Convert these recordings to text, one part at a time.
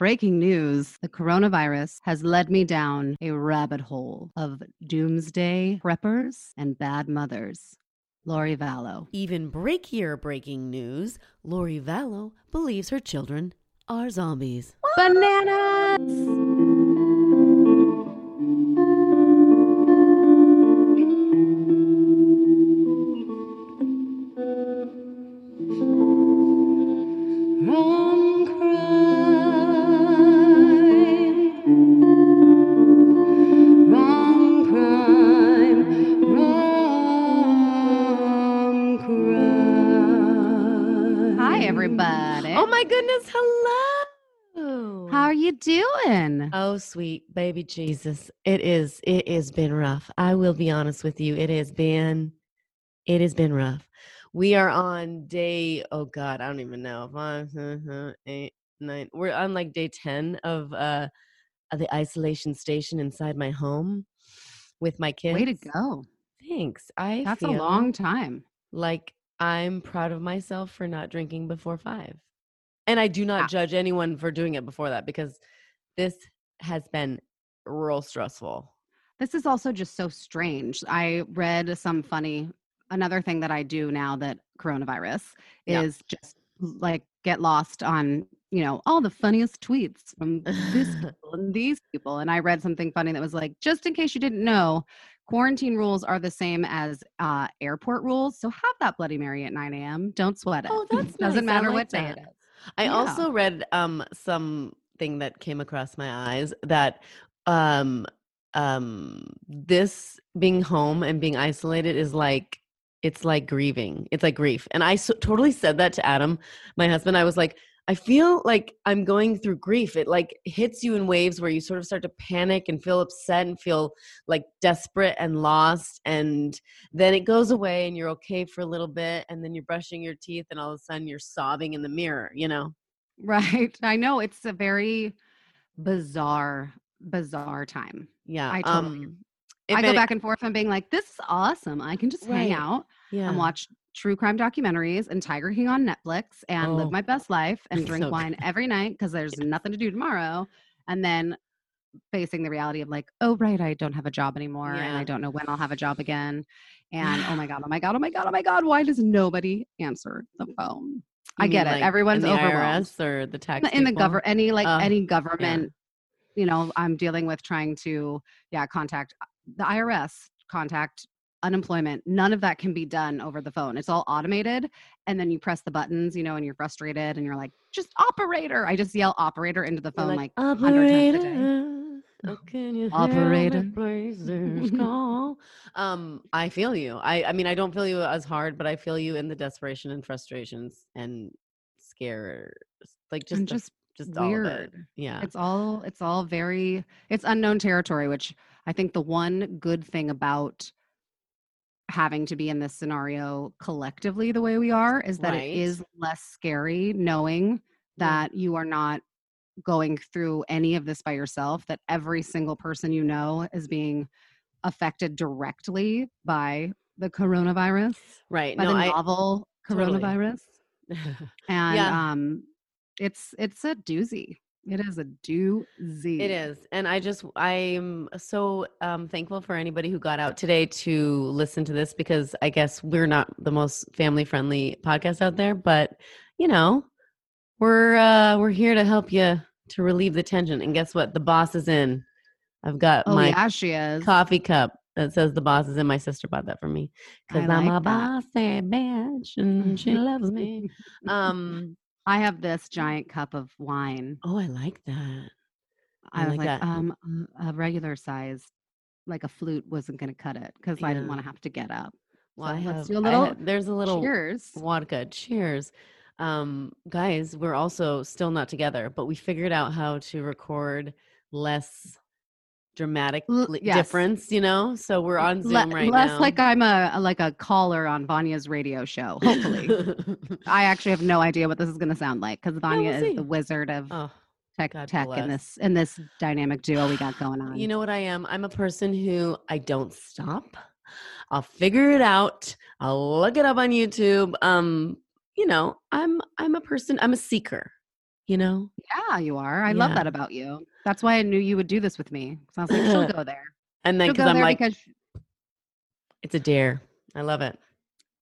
Breaking news the coronavirus has led me down a rabbit hole of doomsday preppers and bad mothers. Lori Vallow. Even breakier breaking news Lori Vallow believes her children are zombies. Bananas! Sweet baby Jesus. It is it has been rough. I will be honest with you. It has been it has been rough. We are on day oh god, I don't even know. Five, uh, eight. We're on like day 10 of uh of the isolation station inside my home with my kids. Way to go. Thanks. I That's a long time. like I'm proud of myself for not drinking before five. And I do not Ah. judge anyone for doing it before that because this has been real stressful. This is also just so strange. I read some funny, another thing that I do now that coronavirus Yeah. is just like get lost on, you know, all the funniest tweets from this people and these people. And I read something funny that was like, just in case you didn't know, quarantine rules are the same as uh, airport rules. So have that Bloody Mary at 9 a.m. Don't sweat it. Oh, that's Doesn't nice. Matter like what day it is. I Yeah. also read um something that came across my eyes that um um this being home and being isolated is like it's like grieving. It's like grief. And I so, totally said that to Adam, my husband. I was like I feel like I'm going through grief. It like hits you in waves where you sort of start to panic and feel upset and feel like desperate and lost and then it goes away and you're okay for a little bit and then you're brushing your teeth and all of a sudden you're sobbing in the mirror, you know. Right. I know it's a very bizarre, bizarre time. Yeah. I totally- um I go back and forth I'm being like, this is awesome. I can just hang out yeah. and watch true crime documentaries and Tiger King on Netflix and Oh. live my best life and drink So wine every night because there's nothing to do tomorrow. And then facing the reality of like, oh, right, I don't have a job anymore and I don't know when I'll have a job again. And oh my God, oh my God, oh my God, oh my God, why does nobody answer the phone? I get mean, it. like, Everyone's in the overwhelmed. IRS or the tax in the government any like Uh, any government you know i'm dealing with trying to yeah contact uh, the irs contact unemployment none of that can be done over the phone it's all automated and then you press the buttons you know and you're frustrated and you're like just operator i just yell operator into the You're phone like, like, 100 times a day. operator, oh, can you Operator. help me please there's call? um, I feel you. I, I mean, I don't feel you as hard, but I feel you in the desperation and frustrations and scares, like just and the- just just all of it. weird. Yeah, it's all it's all very it's unknown territory which i think the one good thing about having to be in this scenario collectively the way we are is that Right. it is less scary knowing that you are not going through any of this by yourself, that every single person you know is being affected directly by the coronavirus, right. by no, the I novel totally. coronavirus. And Yeah. um it's it's a doozy. It is a doozy. It is. And I just I'm so um thankful for anybody who got out today to listen to this because I guess we're not the most family friendly podcast out there, but you know, we're uh we're here to help you to relieve the tension. And guess what? The boss is in. I've got Oh my yeah, she is. coffee cup that says the boss is in. My sister bought that for me because I'm like a bossy bitch and she loves me. Um. I have this giant cup of wine. Oh, I like that. I I, was like like, that. um, a regular size, like a flute, wasn't going to cut it because I didn't want to have to get up. Well, So I let's have, do a little ha- there's a little Cheers. vodka. Cheers. Um, guys, we're also still not together, but we figured out how to record less dramatic yes. difference, you know? So we're on Zoom Le- right less now. like I'm a like a caller on Vanya's radio show. Hopefully, I actually have no idea what this is going to sound like because Vanya we'll is the wizard of oh, tech God tech bless. in this in this dynamic duo we got going on. you know what I am? I'm a person who I don't stop. I'll figure it out. I'll look it up on YouTube. Um, you know, I'm I'm a person, I'm a seeker, you know? yeah, you are. I love that about you. That's why I knew you would do this with me. So I was like, she'll go there. And then because I'm like, because it's a dare. I love it.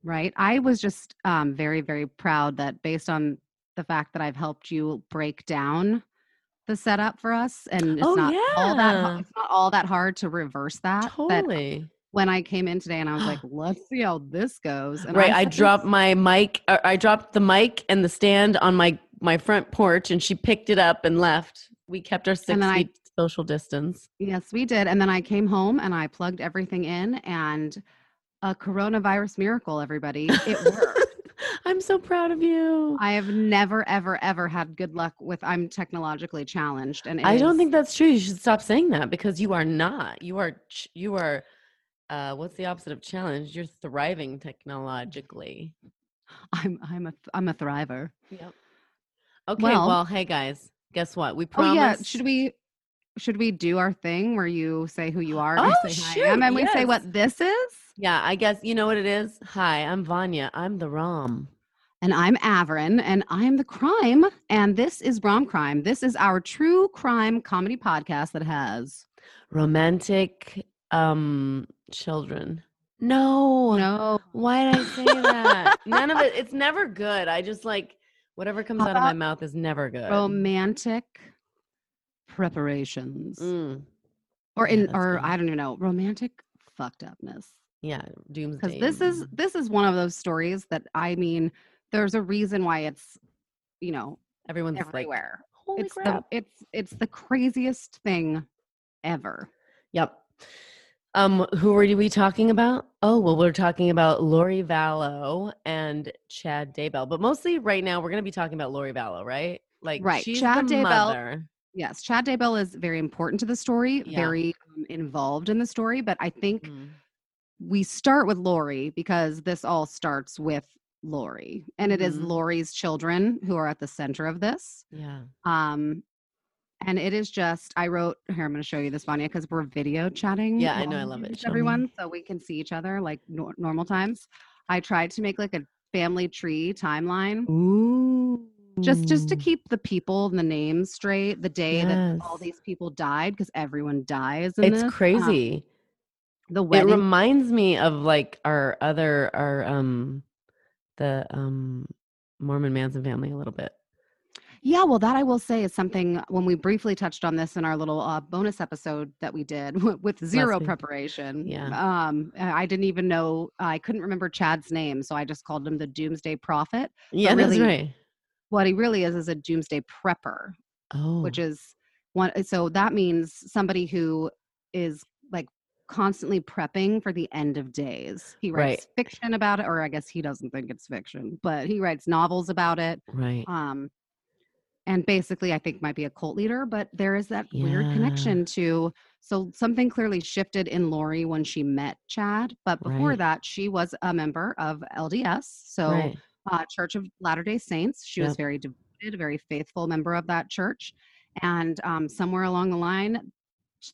right i was just um, very very proud that based on the fact that i've helped you break down the setup for us and it's Oh, not all that hard, it's not all that hard to reverse that that Totally. When i came in today and i was like let's see how this goes and right. I said, dropped my mic. uh, I dropped the mic and the stand on my my front porch, and she picked it up and left. We kept our six I- feet social distance. yes we did and then i came home and i plugged everything in and a coronavirus miracle everybody it worked I'm so proud of you. i have never ever ever had good luck with i'm technologically challenged and I don't is- think that's true. You should stop saying that because you are not. You are. You are. Uh, what's the opposite of challenge? You're thriving technologically. i'm i'm a i'm a thriver Yep. Okay. Well, Well- hey guys, guess what? We Oh yeah, should we should we do our thing where you say who you are and Oh, I hi I am, shoot, and we say what this is? Yeah, I guess you know what it is. Hi, I'm Vanya. I'm the Rom. And I'm Averin and I'm the crime and this is Rom Crime. This is our true crime comedy podcast that has Romantic um children. No. no Why did I say that? None of it. It's never good. I just like whatever comes out of my mouth is never good. romantic preparations. Mm, Or in that's or good. I don't even know, romantic fucked upness. yeah, doomsday. Because this is this is one of those stories that I mean, there's a reason why it's you know everyone's like, everywhere. holy it's crap. the it's it's the craziest thing ever. Yep. Um, who were we talking about? Oh, well, we're talking about Lori Vallow and Chad Daybell, but mostly right now we're going to be talking about Lori Vallow, right? Like, Right, She's Chad the Daybell- mother. Yes, Chad Daybell is very important to the story, Yeah. very um, involved in the story. But I think Mm. we start with Lori because this all starts with Lori, and it is Mhm. Lori's children who are at the center of this. Yeah. Um, and it is just I wrote here. I'm going to show you this, Vanya, because we're video chatting. Yeah, I know, I love it. me. Everyone, so we can see each other like nor- normal times. I tried to make like a family tree timeline. Ooh. just just to keep the people and the names straight the day that all these people died because everyone dies in It's this. Um, crazy. the it reminds me of like our other our um the um Mormon Manson family a little bit. Yeah well that i will say is something when we briefly touched on this in our little uh, bonus episode that we did with zero preparation Yeah. um i didn't even know i couldn't remember chad's name so i just called him the doomsday prophet Yeah, that's right. what he really is is a doomsday prepper Oh, which is one so that means somebody who is like constantly prepping for the end of days he writes Right. fiction about it or i guess he doesn't think it's fiction but he writes novels about it right. um and basically i think might be a cult leader but there is that weird connection to so something clearly shifted in lori when she met chad but before Right. that she was a member of lds so right. uh, Church of Latter day Saints. She was very devoted, a very faithful member of that church. And um, somewhere along the line,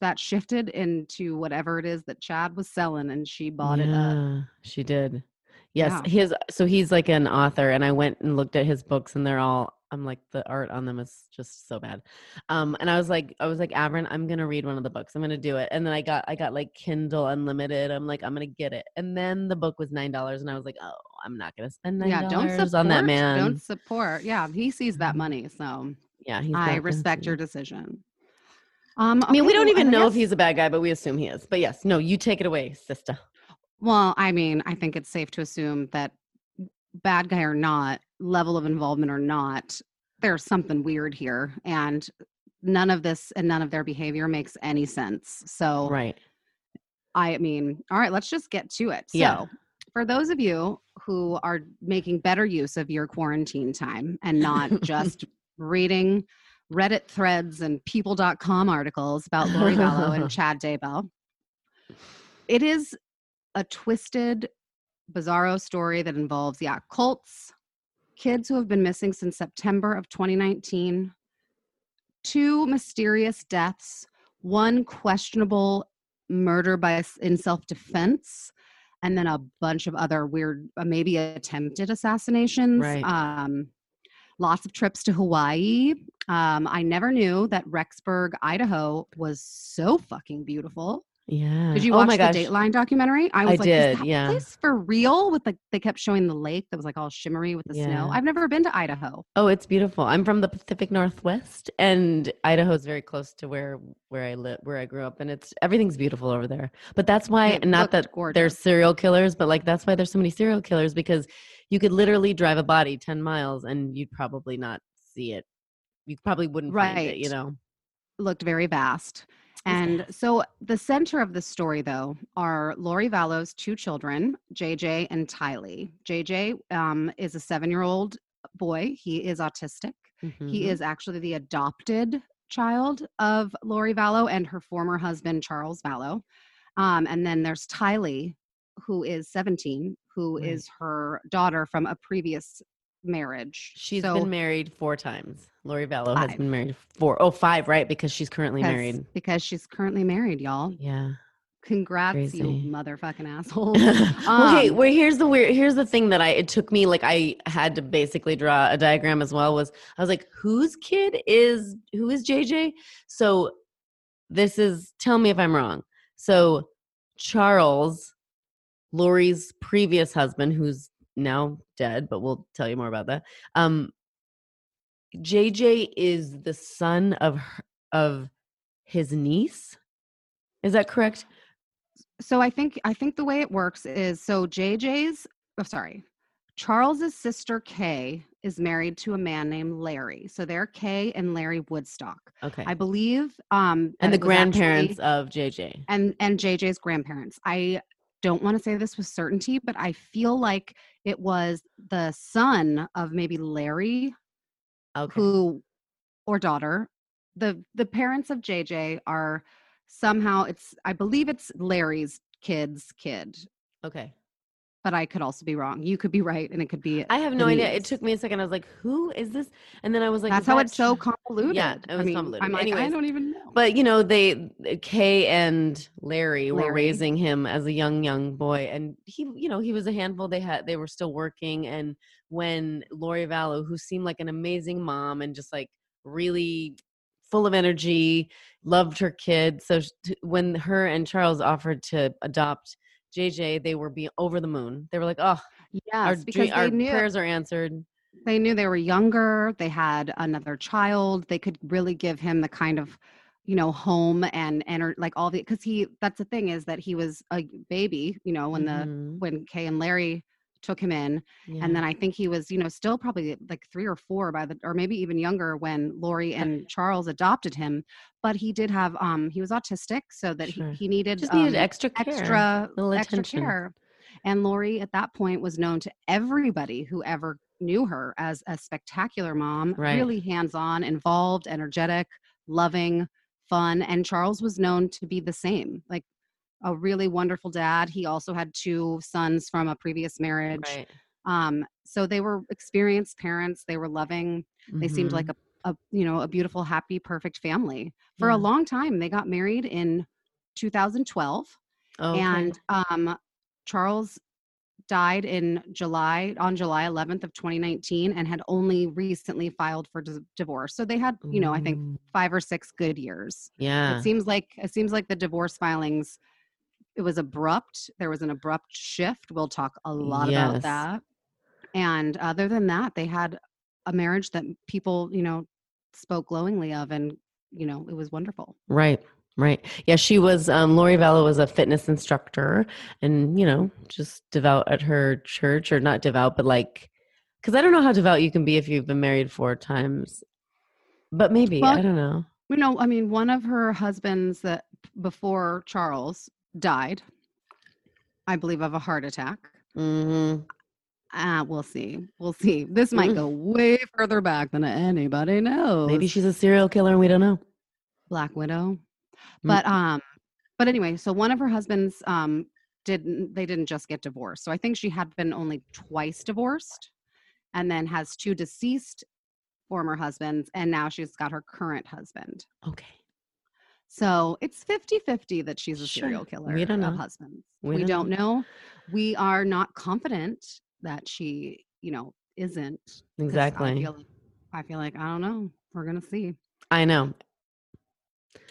that shifted into whatever it is that Chad was selling, and she bought it up. Yeah, She did. Yes, Yeah. his so he's like an author, and I went and looked at his books, and they're all. I'm like the art on them is just so bad, um. And I was like, I was like, Avron, I'm gonna read one of the books. I'm gonna do it. And then I got, I got like Kindle Unlimited. I'm like, I'm gonna get it. And then the book was nine dollars, and I was like, oh, I'm not gonna spend nine Yeah, don't dollars support on that man. Don't support. Yeah, he sees that Mhm. money, so yeah, I respect your decision. Um, I mean, we don't even know if he's a bad guy, but we assume he is. But yes, no, you take it away, sister. Well, I mean, I think it's safe to assume that bad guy or not, level of involvement or not, there's something weird here. And none of this and none of their behavior makes any sense. So, Right. I mean, all right, let's just get to it. So, Yeah. for those of you who are making better use of your quarantine time and not just reading Reddit threads and people.com articles about Lori Vallow and Chad Daybell, it is a twisted, bizarro story that involves, yeah, cults, kids who have been missing since September of 2019, two mysterious deaths, one questionable murder by in self-defense, and then a bunch of other weird, uh, maybe attempted assassinations. Right. Um, lots of trips to Hawaii. Um, I never knew that Rexburg, Idaho, was so fucking beautiful. Yeah. Did you oh watch my the gosh. Dateline documentary? I was like, did, is yeah. place for real? With like, they kept showing the lake that was like all shimmery with the Yeah. snow. I've never been to Idaho. Oh, it's beautiful. I'm from the Pacific Northwest, and Idaho's very close to where where I live, where I grew up, and it's everything's beautiful over there. But that's why, It not that gorgeous. there's serial killers, but like that's why there's so many serial killers because you could literally drive a body ten miles and you'd probably not see it. You probably wouldn't find it. You know. looked very vast. And so the center of the story, though, are Lori Vallow's two children, JJ and Tylee. JJ um, is a seven year old boy. He is autistic. He Mhm. is actually the adopted child of Lori Vallow and her former husband, Charles Vallow. Um, and then there's Tylee, who is 17, who is Right. her daughter from a previous marriage. She's So- been married four times. Lori Vallow has been married four, oh, five, right? Because she's currently because- married. Because she's currently married, y'all. Yeah. Congrats, Crazy. you motherfucking asshole. well, okay. Um, Well, here's the weird. Here's the thing that I. It took me like I had to basically draw a diagram as well. Was I was like, whose kid is who is JJ? So this is. Tell me if I'm wrong. So Charles, Lori's previous husband, who's now dead, but we'll tell you more about that. Um, JJ is the son of her, of his niece. Is that correct? so I think I think the way it works is so JJ's oh sorry. Charles's sister Kay is married to a man named Larry. So they're Kay and Larry Woodcock. Okay. I believe um and the was actually- grandparents of JJ. and and JJ's grandparents. I don't want to say this with certainty, but I feel like it was the son of maybe Larry Okay. who or daughter the the parents of jj are somehow it's i believe it's larry's kid's kid Okay. but i could also be wrong you could be right and it could be I have no idea. It took me a second. I was like, "Who is this?" And then I was like, that's how that it's so convoluted Yeah, it I was mean, convoluted. i'm like i don't even know But you know, they uh, Kay and Larry were raising him as a young young boy, and he, you know, he was a handful. They had they were still working, and when Lori Vallow, who seemed like an amazing mom and just like really full of energy, loved her kid. So when her and Charles offered to adopt JJ, they were be over the moon. They were like, "Oh, our, because our knew prayers are answered." they knew they were younger they had another child they could really give him the kind of you know home and enter like all the because he that's the thing is that he was a baby you know when the Mhm. when kay and larry took him in Yeah. and then I think he was, you know, still probably like three or four by the, or maybe even younger when Lori and Charles adopted him. But he did have, um, he was autistic, so that Sure. he, he needed just needed um, extra care, extra, little extra attention. care. And Lori at that point was known to everybody who ever knew her as a spectacular mom, Right. really hands-on, involved, energetic, loving, fun. And Charles was known to be the same, like a really wonderful dad. He also had two sons from a previous marriage. Right. Um, so they were experienced parents. They were loving. They seemed like Mhm. a a you know a beautiful, happy, perfect family for a long time. They got married in 2012, Okay. and um, Charles died in July on July 11th of 2019 and had only recently filed for dis- divorce. So they had, you know, I think 5 or 6 good years. Yeah. It seems like it seems like the divorce filings it was abrupt. There was an abrupt shift. We'll talk a lot Yes. about that. And other than that, they had a marriage that people, you know, spoke glowingly of and, you know, it was wonderful. Right. Right. Yeah, she was um Lori Vallow was a fitness instructor and, you know, just devout at her church or not devout, but like cuz I don't know how devout you can be if you've been married four times. But maybe, Well, I don't know. You know, I mean, one of her husbands that before Charles died, I believe of a heart attack. Mhm. Ah, we'll see. We'll see. This might Mm. go way further back than anybody knows. Maybe she's a serial killer and we don't know. Black Widow. Mm. But um but anyway, so one of her husbands um didn't they didn't just get divorced. So I think she had been only twice divorced and then has two deceased former husbands and now she's got her current husband. Okay. So it's 50-50 that she's a Sure. serial killer We don't of husbands. We We, don't don't know. We are not confident that she, you know, isn't. 'cause I Exactly. feel, I feel like I don't know. We're gonna see. I know.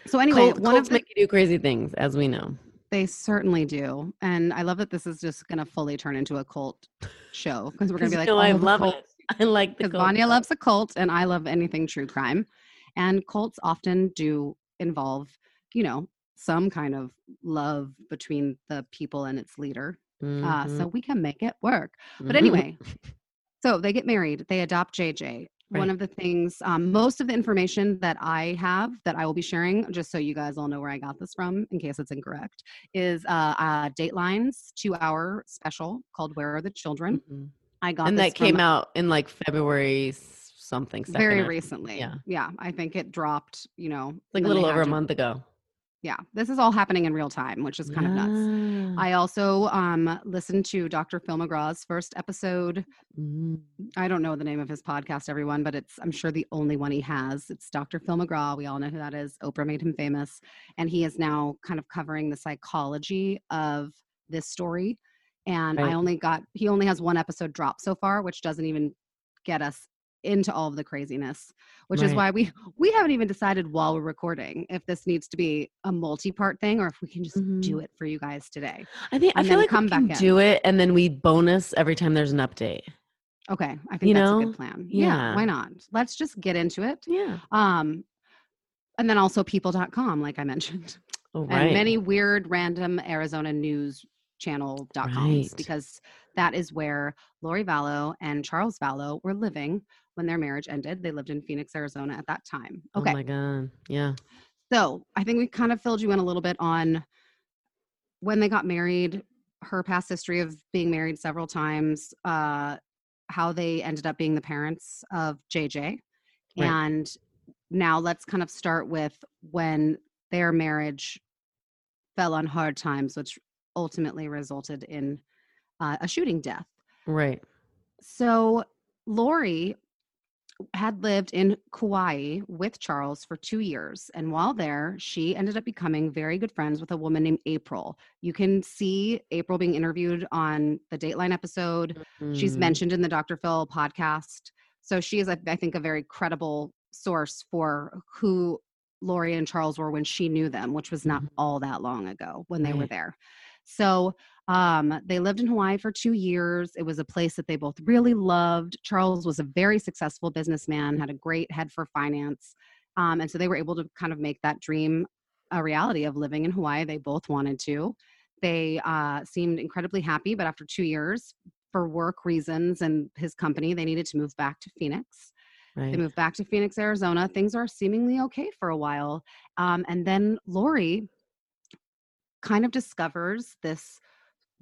So anyway, Cult, one of the, make you do crazy things, as we know. They certainly do. And I love that this is just going to fully turn into a cult show because we're going to be like, no, I oh, love cults. it. I like the Because Vanya loves a cult and I love anything true crime. And cults often do involve, you know, some kind of love between the people and its leader. Uh, Mhm. so we can make it work. But Mhm. anyway, so they get married, they adopt JJ. One of the things, um, most of the information that I have that I will be sharing, just so you guys all know where I got this from in case it's incorrect, is uh, uh, Dateline's two hour special called Where Are the Children? Mhm. I got and that came out in like February something. very recently. yeah. Yeah. I think it dropped, you know, like a little over a month ago. Yeah. This is all happening in real time, which is kind of nuts. I also um, listened to Dr. Phil McGraw's first episode Mm. I don't know the name of his podcast, everyone, but it's I'm sure the only one he has. It's Dr. Phil McGraw. We all know who that is. Oprah made him famous, and he is now kind of covering the psychology of this story. And Right. I only got he only has one episode drop so far, which doesn't even get us into all of the craziness. Which is why we we haven't even decided while we're recording if this needs to be a multi-part thing or if we can just do Mhm. it for you guys today. I think I feel like come we can back in. do it, and then we bonus every time there's an update. Okay, I think You that's a know? good plan. yeah, why not? Let's just get into it. Yeah. Um, and then also people.com, like I mentioned, Oh, and many weird random Arizona news channel.coms Right. because that is where Lori Vallow and Charles Vallow were living when their marriage ended. They lived in Phoenix, Arizona at that time. Okay. Oh my god. Yeah. So I think we kind of filled you in a little bit on when they got married, her past history of being married several times, uh, how they ended up being the parents of JJ. Right. And now let's kind of start with when their marriage fell on hard times, which ultimately resulted in uh, a shooting death. Right. So Lori had lived in Kauai with Charles for two years. And while there, she ended up becoming very good friends with a woman named April. You can see April being interviewed on the Dateline episode. She's Mm. mentioned in the Dr. Phil podcast. So she is, I think, a very credible source for who Lori and Charles were when she knew them, which was not Mhm. all that long ago when they were there. So um, they lived in Hawaii for two years. It was a place that they both really loved. Charles was a very successful businessman, had a great head for finance. Um, and so they were able to kind of make that dream a reality of living in Hawaii. They both wanted to. They uh, seemed incredibly happy, but after two years, for work reasons and his company, they needed to move back to Phoenix. They moved back to Phoenix, Arizona. Things are seemingly okay for a while. Um, and then Lori kind of discovers this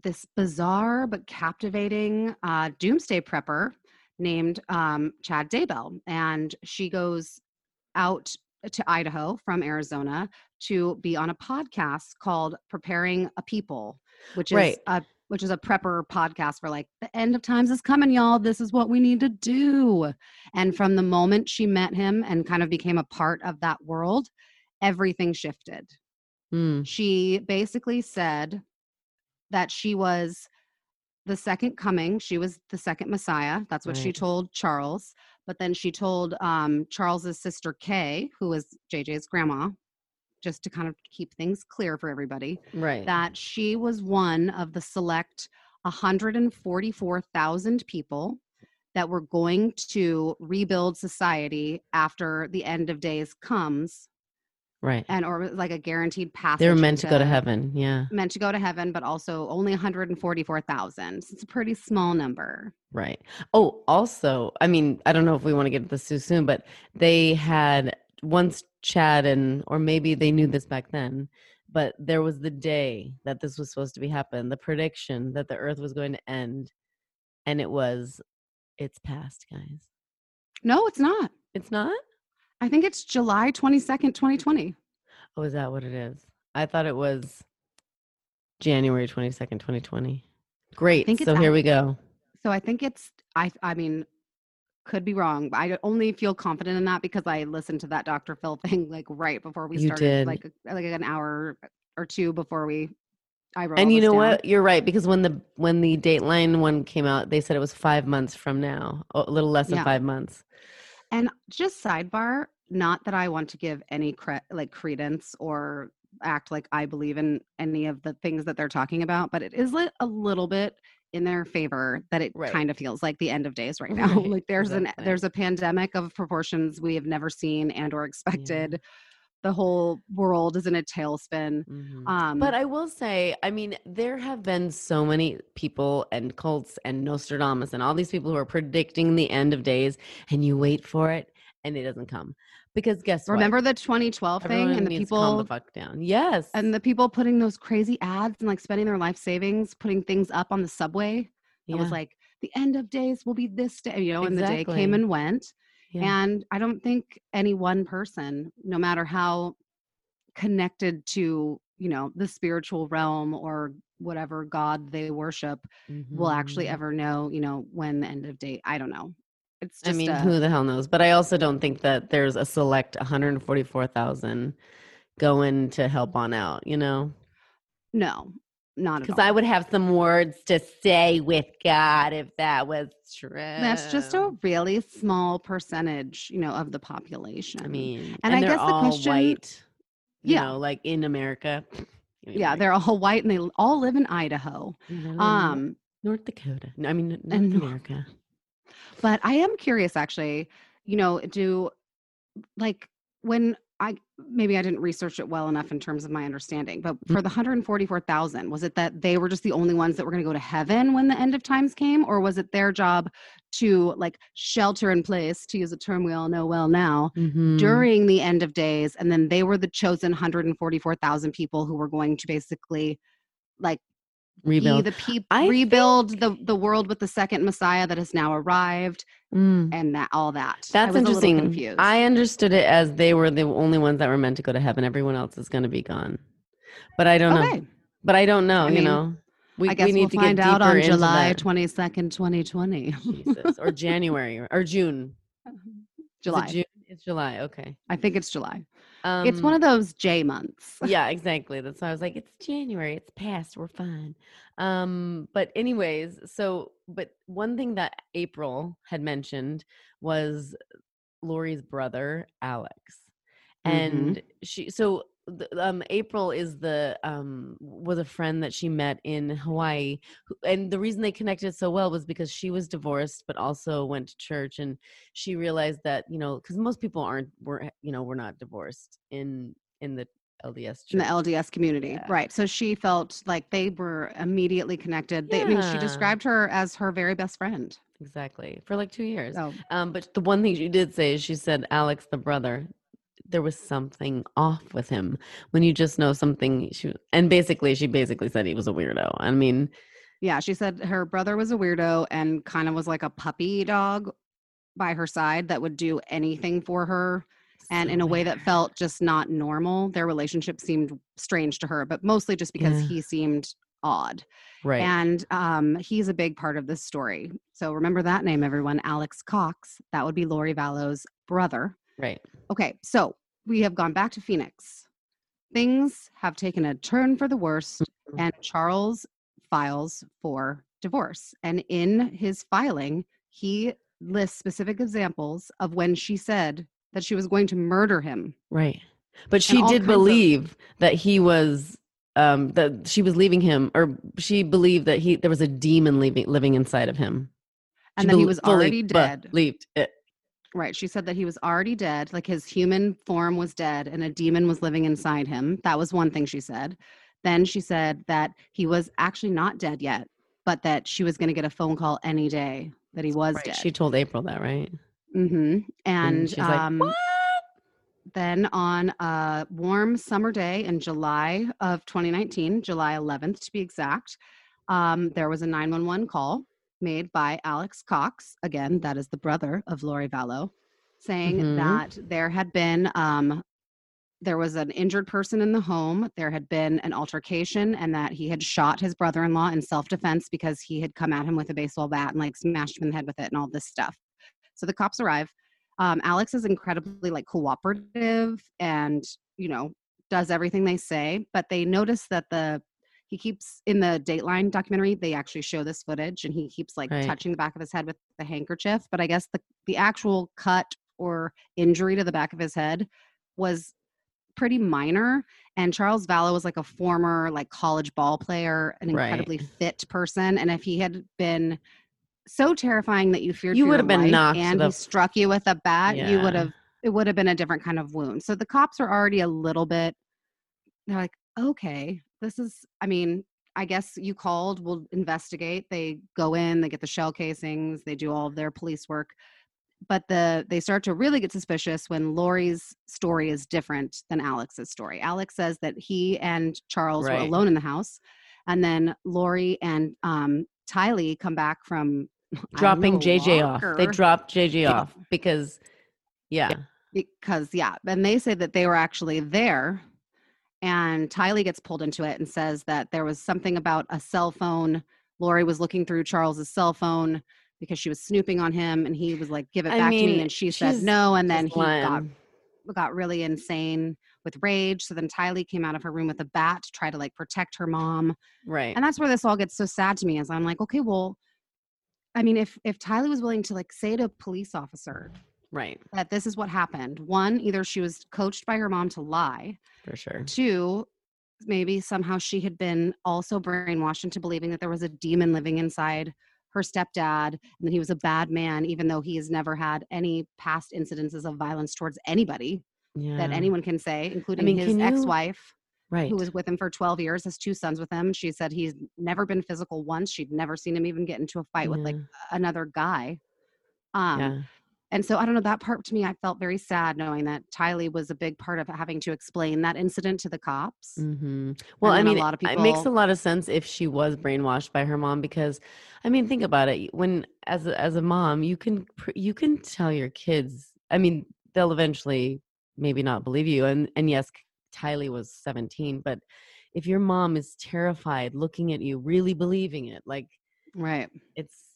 this bizarre but captivating uh, doomsday prepper named um, Chad Daybell, and she goes out to Idaho from Arizona to be on a podcast called "Preparing a People," which is Right. a which is a prepper podcast for like the end of times is coming, y'all. This is what we need to do. And from the moment she met him and kind of became a part of that world, everything shifted. Mm. She basically said that she was the second coming. She was the second Messiah. That's what she told Charles. But then she told um, Charles's sister Kay, who was JJ's grandma, just to kind of keep things clear for everybody, Right. that she was one of the select 144,000 people that were going to rebuild society after the end of days comes right. and or like a guaranteed passage. They were meant to go to heaven. Yeah. Meant to go to heaven, but also only 144,000. So it's a pretty small number. Right. Oh, also, I mean, I don't know if we want to get this too soon, but they had once Chad and, or maybe they knew this back then, but there was the day that this was supposed to be happen, the prediction that the earth was going to end, and it was, it's past, guys. No, it's not. It's not? I think it's July 22nd, 2020. Oh, is that what it is? I thought it was January 22nd, 2020. Great. So here we go. So I think it's I I mean could be wrong, but I only feel confident in that because I listened to that Dr. Phil thing like right before we You started, did. like like an hour or two before we. I wrote. And you know down. what? You're right because when the when the Dateline one came out, they said it was five months from now, a little less than Yeah. five months. And just sidebar, not that I want to give any cre- like credence or act like I believe in any of the things that they're talking about, but it is like a little bit in their favor that it Right. kind of feels like the end of days right now. Right, like there's exactly. an there's a pandemic of proportions we have never seen and or expected. The whole world is in a tailspin. Mhm. Um but I will say, I mean, there have been so many people and cults and Nostradamus and all these people who are predicting the end of days, and you wait for it and it doesn't come. Because guess what? remember the 2012 thing Everyone and the to calm people the fuck down. Yes. and the people putting those crazy ads and like spending their life savings putting things up on the subway It was like the end of days will be this day, you know, and the day came and went. Yeah. And I don't think any one person, no matter how connected to, you know, the spiritual realm or whatever God they worship, will actually Mhm. ever know, you know, when the end of day. I don't know. It's I mean, a- who the hell knows? But I also don't think that there's a select 144,000 going to help on out, you know? no, not Because. I would have some words to say with God if that was true. That's just a really small percentage, you know, of the population. I mean, and and, I guess the question- white, you Yeah. know, like in America. Yeah, they're all white and they all live in Idaho. Know, Um, North Dakota. No, I mean, North and America. But I am curious actually, you know, do like when I maybe I didn't research it well enough in terms of my understanding, but Mm. for the 144,000, was it that they were just the only ones that were going to go to heaven when the end of times came or was it their job to like shelter in place to use a term we all know well now Mhm. during the end of days and then they were the chosen 144,000 people who were going to basically like rebuild. the people rebuild the the world with the second messiah that has now arrived Mm. and that all that. I That's interesting. confused. I understood it as they were the only ones that were meant to go to heaven. Everyone else is going to be gone. But I don't know. But I don't know. I you know, we, I guess we need we'll to find get out on July twenty second, twenty twenty. Or January or, June. Is it July. June? It's July. Okay. I think it's July. Um, it's one of those J months. yeah, exactly. That's why I was like, it's January. It's past. We're fine. Um, but anyways, so but one thing that April had mentioned was Lori's brother, Alex. Mhm. And she so um April is the um was a friend that she met in Hawaii and the reason they connected so well was because she was divorced but also went to church and she realized that you know cuz most people aren't were you know we're not divorced in in the LDS church. in the LDS community. Yeah. Right. So she felt like they were immediately connected. They, I mean, she described her as her very best friend. Exactly. For like 2 years. So Um, but the one thing she did say is she said Alex, the brother, there was something off with him when you just know something. She and basically she basically said he was a weirdo. I mean, yeah, she said her brother was a weirdo and kind of was like a puppy dog by her side that would do anything for her and in a way that felt just not normal. Their relationship seemed strange to her, but mostly just because Yeah. he seemed odd. Right. And um, he's a big part of this story. So remember that name, everyone Alex Cox. That would be Lori Vallow's brother. right. Okay, so we have gone back to Phoenix. Things have taken a turn for the worst, Mhm. and Charles files for divorce. And in his filing, he lists specific examples of when she said that she was going to murder him. Right. But she did kinds of- believe that he was um that she was leaving him or she believed that he there was a demon living living inside of him. And She that he bel- was already dead. Believed it. Right. She said that he was already dead, like his human form was dead and a demon was living inside him. That was one thing she said. Then she said that he was actually not dead yet, but that she was going to get a phone call any day that he was Right. dead. She told April that, right? hmm And she's like, um, "What?" then on a warm summer day in July of 2019, July 11th to be exact, um, there was a 911 call made by Alex Cox. Again, that is the brother of Lori Vallow, saying Mhm. that there had been um, there was an injured person in the home. There had been an altercation, and that he had shot his brother-in-law in self-defense because he had come at him with a baseball bat and like smashed him in the head with it, and all this stuff. So the cops arrive. Um, Alex is incredibly like cooperative and you know does everything they say, but they notice that the he keeps in the Dateline documentary. They actually show this footage, and he keeps like Right. touching the back of his head with the handkerchief. But I guess the the actual cut or injury to the back of his head was pretty minor. And Charles Vallow was like a former like college ball player, an Right. incredibly fit person, and if he had been so terrifying that you feared You would have been knocked and he f- struck you with a bat, you would have it would have been a different kind of wound. So the cops are already a little bit they're like, okay, this is I mean, I guess you called, we'll investigate. They go in, they get the shell casings, they do all of their police work. But the they start to really get suspicious when Lori's story is different than Alex's story. Alex says that he and Charles were alone in the house. And then Lori and um Tylee come back from Dropping know, JJ off. They dropped JJ Yeah. off because yeah. because yeah and they say that they were actually there and tylee gets pulled into it and says that there was something about a cell phone. Lori was looking through charles's cell phone because she was snooping on him and he was like give it I back to me and she said no and then he got got really insane with rage. So then tylee came out of her room with a bat to try to like protect her mom. Right. and that's where this all gets so sad to me is i'm like okay well i mean if if tylee was willing to like say to a police officer right. that this is what happened. One, either she was coached by her mom to lie. For sure. Two, maybe somehow she had been also brainwashed into believing that there was a demon living inside her stepdad and that he was a bad man, even though he has never had any past incidences of violence towards anybody Yeah. that anyone can say, including mean, his you- ex-wife right. who was with him for 12 years, has two sons with him. She said he's never been physical once. She'd never seen him even get into a fight with like another guy. Um, yeah. And so I don't know that part to me, I felt very sad knowing that Tylee was a big part of having to explain that incident to the cops. hmm Well, I mean, a lot of people. it makes a lot of sense if she was brainwashed by her mom because, I mean, think about it. When as a, as a mom, you can you can tell your kids. I mean, they'll eventually maybe not believe you. And and yes, Tylee was seventeen, but if your mom is terrified, looking at you, really believing it, like Right. it's.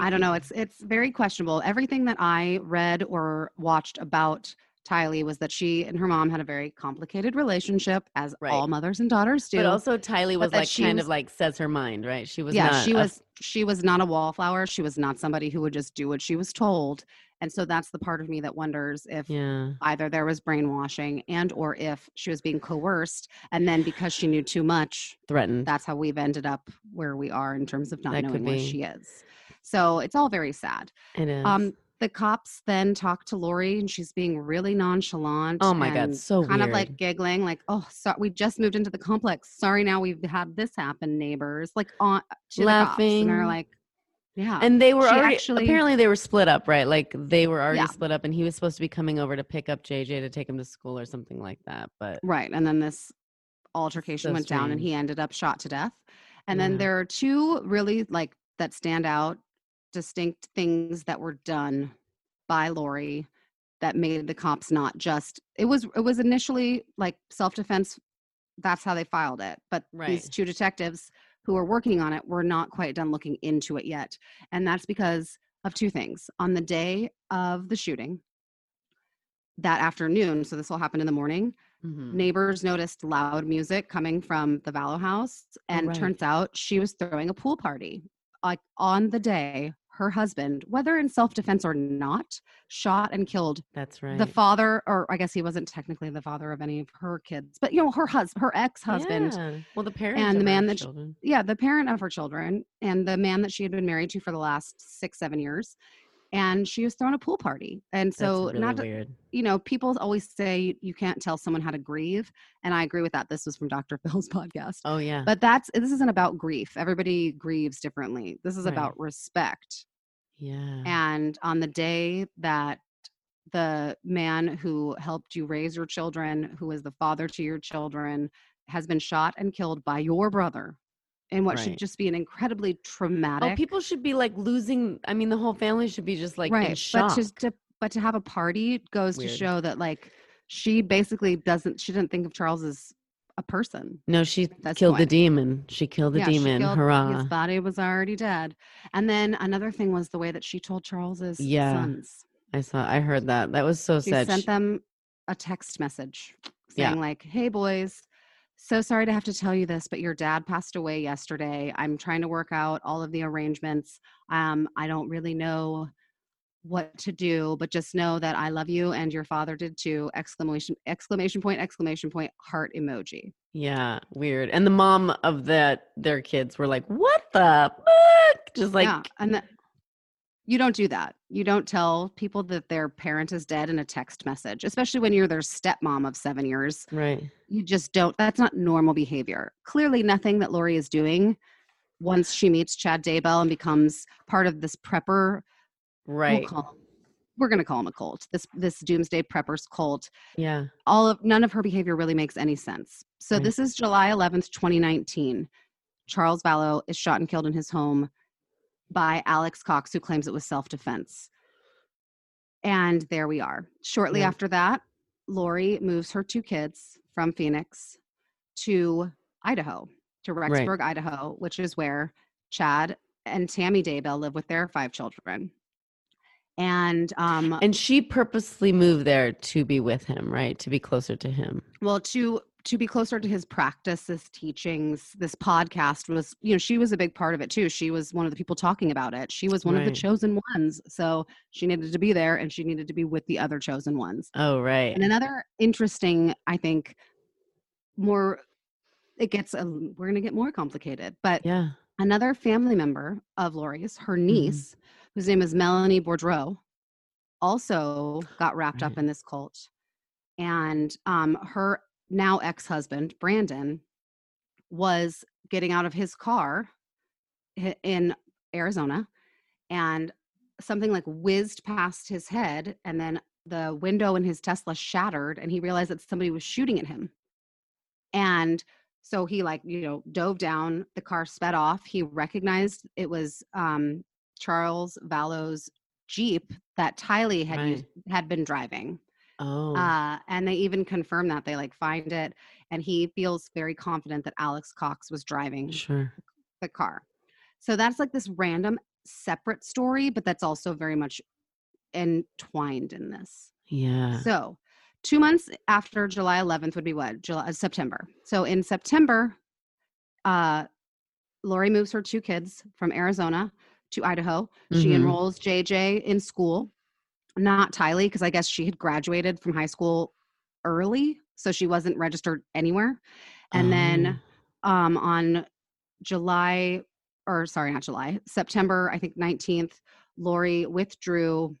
I don't know. It's it's very questionable. Everything that I read or watched about Tylee was that she and her mom had a very complicated relationship, as Right. all mothers and daughters do. But also, Tylee was like kind was- of like says her mind, right? She was yeah, not she a- was she was not a wallflower. She was not somebody who would just do what she was told. And so that's the part of me that wonders if yeah. either there was brainwashing and or if she was being coerced and then because she knew too much threatened. that's how we've ended up where we are in terms of not That knowing where she is so it's all very sad it is. um the cops then talk to Lori and she's being really nonchalant. Oh my God, so kind of like giggling, like, "Oh, so we just moved into the complex. Sorry, now we've had this happen, neighbors." Like on to the and they're like, "Yeah." and they were she already actually- apparently they were split up, right? Like they were already Yeah. split up, and he was supposed to be coming over to pick up JJ to take him to school or something like that. But Right. And then this altercation So went down and he ended up shot to death. And Yeah. then there are two really like that stand out distinct things that were done by Lori that made the cops not just it was it was initially like self-defense that's how they filed it. But these two detectives who are working on it were not quite done looking into it yet. And that's because of two things. On the day of the shooting, that afternoon, so this will happen in the morning, Mhm. neighbors noticed loud music coming from the Vallow house. And right. turns out she was throwing a pool party. Like on the day, her husband, whether in self defense or not, shot and killed That's right. the father, or I guess he wasn't technically the father of any of her kids, but you know, her husband, her ex husband. Yeah. Well, the parents and the man her that yeah, the parent of her children and the man that she had been married to for the last six, seven years. And she was throwing a pool party. And so, really not, weird. you know, people always say you can't tell someone how to grieve. And I agree with that. This was from Dr. Phil's podcast. Oh yeah. But that's, this isn't about grief. Everybody grieves differently. This is Right. about respect. yeah. And on the day that the man who helped you raise your children, who is the father to your children, has been shot and killed by your brother in what should just be an incredibly oh, traumatic Oh, people should be like losing. I mean, the whole family should be just like in right. shock. But just to but to have a party goes Weird. to show that like she basically doesn't she didn't think of Charles as a person. no, she That's killed the demon. She killed the Yeah, demon. killed- Hurrah! His body was already dead. And then another thing was the way that she told Charles's Yeah. sons. I saw. I heard that. That was so sad. she sad. sent She- them a text message Yeah. saying like hey boys so sorry to have to tell you this but your dad passed away yesterday i'm trying to work out all of the arrangements um i don't really know what to do but just know that i love you and your father did too exclamation exclamation point exclamation point heart emoji Yeah, weird. And the mom of that their kids were like, "What the fuck?" Just like, yeah and that you don't do that you don't tell people that their parent is dead in a text message especially when you're their stepmom of seven years right. you just don't that's not normal behavior clearly nothing that lori is doing once she meets chad daybell and becomes part of this prepper we'll Right. him- we're going to call him a cult this this doomsday preppers cult Yeah. all of none of her behavior really makes any sense so Right. this is july 11th 2019 charles vallow is shot and killed in his home by alex cox who claims it was self-defense and there we are shortly Yeah. after that lori moves her two kids from phoenix to idaho to Right. rexburg idaho which is where chad and tammy daybell live with their five children and um And she purposely moved there to be with him, right? To be closer to him. well to to be closer to his practice his teachings this podcast was you know she was a big part of it too. She was one of the people talking about it. She was one of the chosen ones. So she needed to be there and she needed to be with the other chosen ones. Oh, right. and another interesting i think more it gets a, we're going to get more complicated but yeah. another family member of lori's her Mm-hmm. niece whose name is melanie boudreaux also got wrapped up in this cult. And um, her now ex-husband brandon was getting out of his car in arizona and something like whizzed past his head and then the window in his tesla shattered and he realized that somebody was shooting at him. And so he like you know dove down the car sped off he recognized it was um charles vallow's jeep that tylee had used, had been driving Oh. uh, and they even confirm that they like find it and he feels very confident that alex cox was driving sure. the car so that's like this random separate story but that's also very much entwined in this Yeah. so, two months after July 11th would be what? July, September. So, in September, uh, Lori moves her two kids from Arizona to Idaho. She Mhm. enrolls JJ in school, not Tylee, because I guess she had graduated from high school early, so she wasn't registered anywhere. And then Oh. um, on July, or sorry, not July, September, I think 19th, Lori withdrew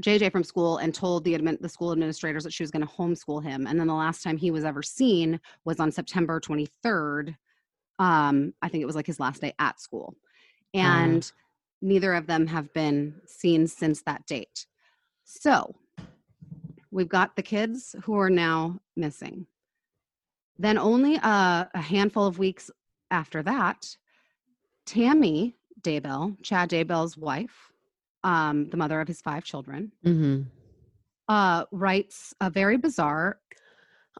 JJ from school and told the admin, the school administrators that she was going to homeschool him. And then the last time he was ever seen was on September 23rd. Um, I think it was like his last day at school. And neither of them have been seen since that date. So we've got the kids who are now missing. Then, only a, a handful of weeks after that, Tammy Daybell, Chad Daybell's wife, um, the mother of his five children, Mhm. uh, writes a very bizarre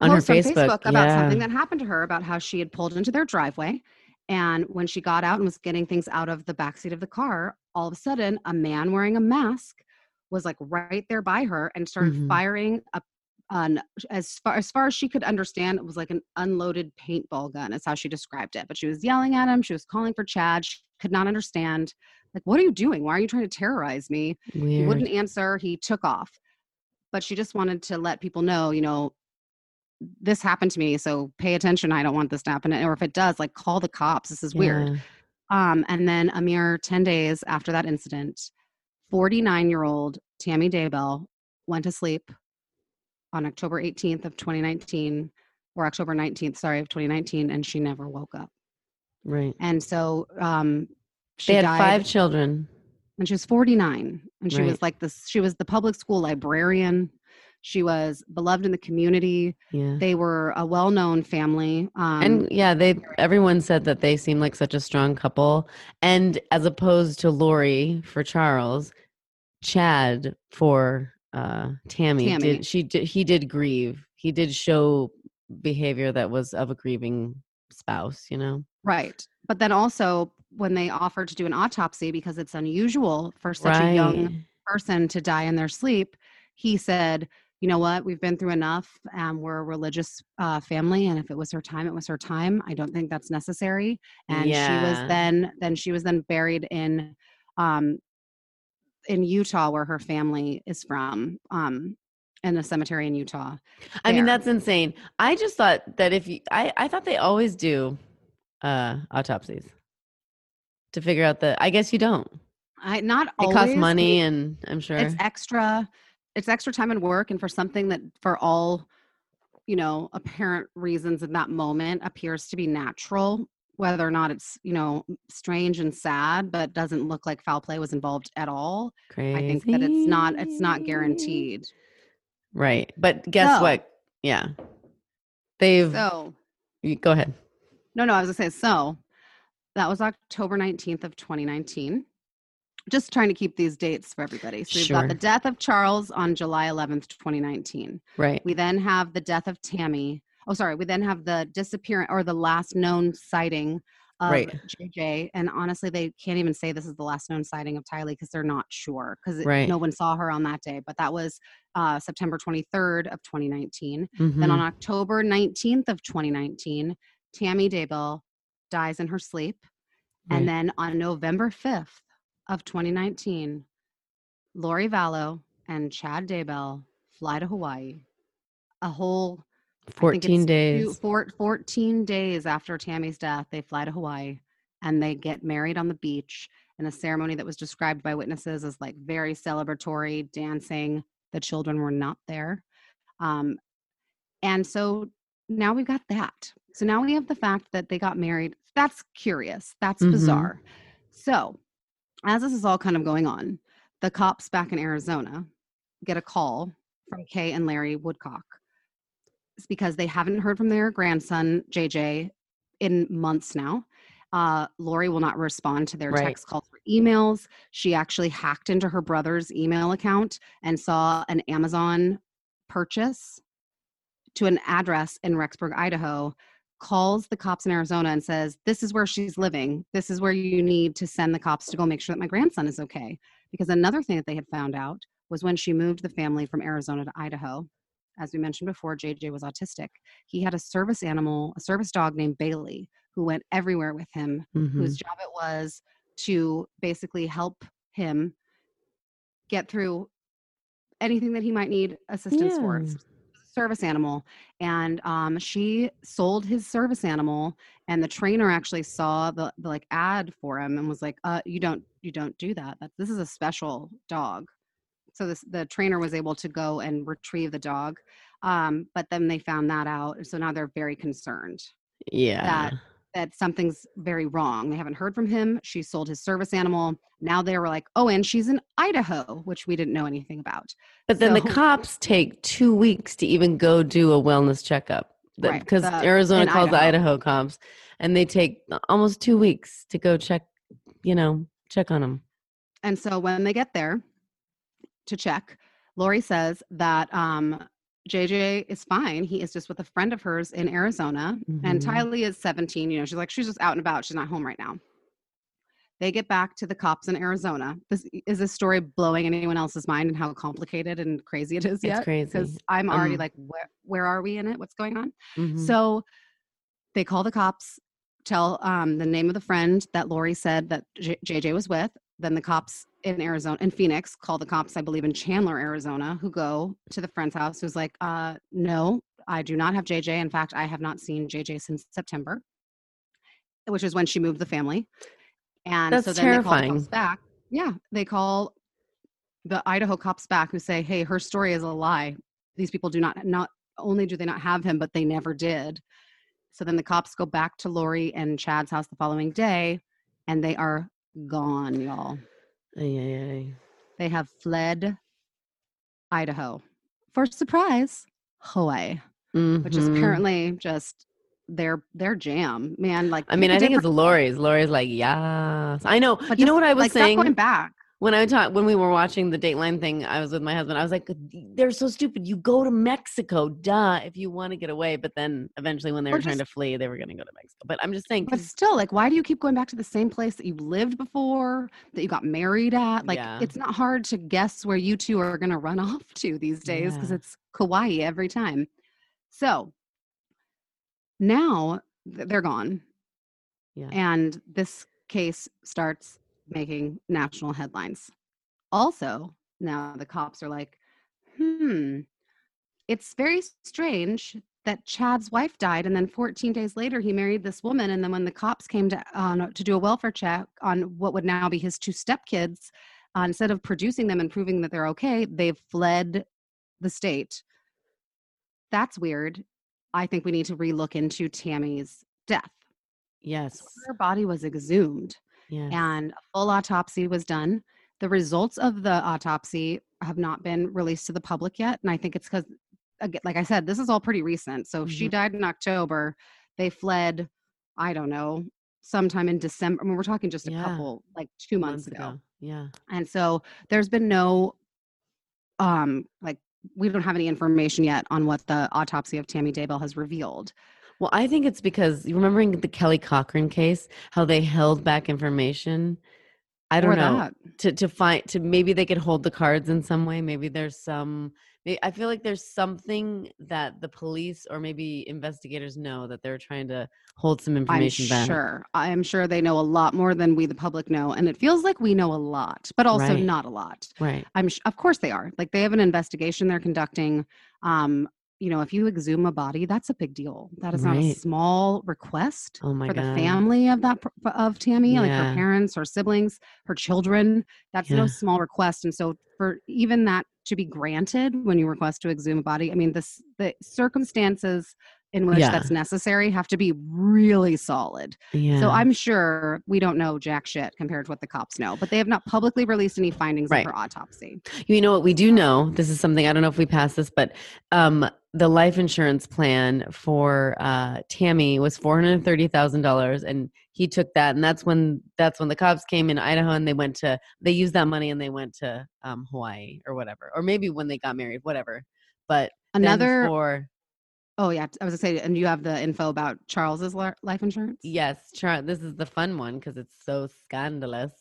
on her post on Facebook, Facebook about yeah. something that happened to her about how she had pulled into their driveway. And when she got out and was getting things out of the backseat of the car, all of a sudden, a man wearing a mask was like right there by her and started Mhm. firing a an as far as far as she could understand, it was like an unloaded paintball gun, is how she described it. But she was yelling at him, she was calling for Chad, she could not understand. Like, what are you doing? Why are you trying to terrorize me? He wouldn't answer. He took off. But she just wanted to let people know, you know, this happened to me. So pay attention. I don't want this to happen. Or if it does, like call the cops. This is weird. Um, and then a mere 10 days after that incident, 49 year old Tammy Daybell went to sleep on October 18th of 2019 or October 19th, sorry, of 2019, and she never woke up. Right. And so um, she They had died five children. and she was 49 and she Right. was like this she was the public school librarian she was beloved in the community Yeah. they were a well-known family um, and yeah, they everyone said that they seemed like such a strong couple. And as opposed to Lori for Charles, Chad for uh Tammy, Tammy. did she did he did grieve. He did show behavior that was of a grieving spouse, you know? right but then also when they offered to do an autopsy because it's unusual for such a young person to die in their sleep he said you know what we've been through enough um, we're a religious uh, family and if it was her time it was her time i don't think that's necessary and she was then then she was then buried in um in utah where her family is from um in a cemetery in utah I mean, that's insane. I just thought that if you, I, I thought they always do uh autopsies to figure out the. I guess you don't. i not It always costs money, and I'm sure. it's extra it's extra time and work and for something that for all you know apparent reasons in that moment appears to be natural whether or not it's you know strange and sad but doesn't look like foul play was involved at all Crazy. i think that it's not it's not guaranteed Right, but guess So- what? Yeah, they've. so you- Go ahead. no no i was gonna say so that was october 19th of 2019 just trying to keep these dates for everybody so we've got the death of charles on july 11th 2019 Right. We then have the death of Tammy. Oh, sorry. We then have the disappearance or the last known sighting of Right. JJ. And honestly, they can't even say this is the last known sighting of Tylee because they're not sure because Right. no one saw her on that day. But that was uh, September 23rd of 2019. Mhm. Then on October 19th of 2019, Tammy Daybell dies in her sleep. Right. And then on November 5th of 2019, Lori Vallow and Chad Daybell fly to Hawaii. A whole 14 days. two- four, 14 days after Tammy's death, they fly to Hawaii and they get married on the beach in a ceremony that was described by witnesses as like very celebratory, dancing. The children were not there. Um, and so now we've got that. So now we have the fact that they got married. That's curious. That's Mhm. bizarre. So, as this is all kind of going on, the cops back in Arizona get a call from Kay and Larry Woodcock. It's because they haven't heard from their grandson, JJ, in months now. Uh, Lori will not respond to their Right. text calls or emails. She actually hacked into her brother's email account and saw an Amazon purchase to an address in Rexburg, Idaho, calls the cops in Arizona and says, This is where she's living. This is where you need to send the cops to go make sure that my grandson is okay. Because another thing that they had found out was when she moved the family from Arizona to Idaho, as we mentioned before, JJ was autistic. He had a service animal, a service dog named Bailey, who went everywhere with him, Mhm. whose job it was to basically help him get through anything that he might need assistance for. Yeah. A service animal. And um, she sold his service animal and the trainer actually saw the, the like ad for him and was like, uh, you don't you don't do that. That this is a special dog. So this the trainer was able to go and retrieve the dog. Um, but then they found that out. So now they're very concerned Yeah. that something's very wrong. They haven't heard from him. She sold his service animal. Now they were like, oh, and she's in Idaho, which we didn't know anything about. But then the cops take two weeks to even go do a wellness checkup Right, because the- Arizona calls the Idaho. Idaho cops, and they take almost two weeks to go check, you know, check on them. And so when they get there to check, Lori says that um, JJ is fine. He is just with a friend of hers in Arizona. And Mhm. Tylee is 17. You know, she's like, she's just out and about. She's not home right now. They get back to the cops in Arizona. This is this story blowing anyone else's mind and how complicated and crazy it is It's crazy. Because I'm already Um, like, where where are we in it? What's going on? Mhm. So they call the cops, tell um, the name of the friend that Lori said that J- JJ was with. Then the cops in Arizona, in Phoenix, call the cops, I believe, in Chandler, Arizona, who go to the friend's house, who's like, uh, no, I do not have JJ. In fact, I have not seen JJ since September, which is when she moved the family. And so That's then they call the terrifying. cops back. Yeah, they call the Idaho cops back who say, hey, her story is a lie. These people do not, not only do they not have him, but they never did. So then the cops go back to Lori and Chad's house the following day, and they are gone, y'all. Ay, ay, ay. They have fled Idaho for surprise, Hawaii, which is Mhm. apparently just their their jam, man. Like I mean, I think it's Lori's. Lori's like, yes. I know. but you know what I was like, saying going back. When I talked when we were watching the Dateline thing. I was with my husband. I was like, they're so stupid. You go to Mexico, duh, if you want to get away. But then eventually, when they were trying to flee, they were going to go to Mexico. But I'm just saying, But still, like, why do you keep going back to the same place that you lived before, that you got married at? Like, Yeah. it's not hard to guess where you two are going to run off to these days because Yeah. it's Kauai every time. So now they're gone. Yeah. And this case starts making national headlines. Also, now the cops are like, hmm, it's very strange that Chad's wife died, and then 14 days later he married this woman. And then when the cops came to uh, to do a welfare check on what would now be his two stepkids, uh, instead of producing them and proving that they're okay, they've fled the state. That's weird. I think we need to relook into Tammy's death. yes, Her body was exhumed yes. and a full autopsy was done. The results of the autopsy have not been released to the public yet. And I think it's because, like I said, this is all pretty recent. So if she died in October, they fled, I don't know, sometime in December. I mean, we're talking just a Yeah. couple, like two months, ago. Yeah. And so there's been no, um, like, we don't have any information yet on what the autopsy of Tammy Daybell has revealed. Well, I think it's because you remembering the Kelly Cochran case, how they held back information. I don't Or know that. to to find to maybe they could hold the cards in some way. Maybe there's some. I feel like there's something that the police or maybe investigators know that they're trying to hold some information I'm back. sure. I am sure they know a lot more than we, the public, know, and it feels like we know a lot, but also Right. not a lot. Right. I'm, sh- of course, they are. Like they have an investigation they're conducting. Um, you know, if you exhume a body, that's a big deal. That is not a small request Oh for god. the family of that of Tammy, like her parents, her siblings, her children. That's no small request. And so, for even that to be granted when you request to exhume a body, I mean, this the circumstances in which Yeah. that's necessary have to be really solid. Yeah. So I'm sure we don't know jack shit compared to what the cops know, but they have not publicly released any findings Right. of her autopsy. You know what we do know? This is something I don't know if we passed this, but um, the life insurance plan for uh, Tammy was four hundred thirty thousand dollars, and he took that, and that's when that's when the cops came in Idaho, and they went to they used that money and they went to um, Hawaii or whatever, or maybe when they got married, whatever. But Another, for oh yeah, I was gonna say, and you have the info about Charles's life insurance. Yes, Char- this is the fun one because it's so scandalous.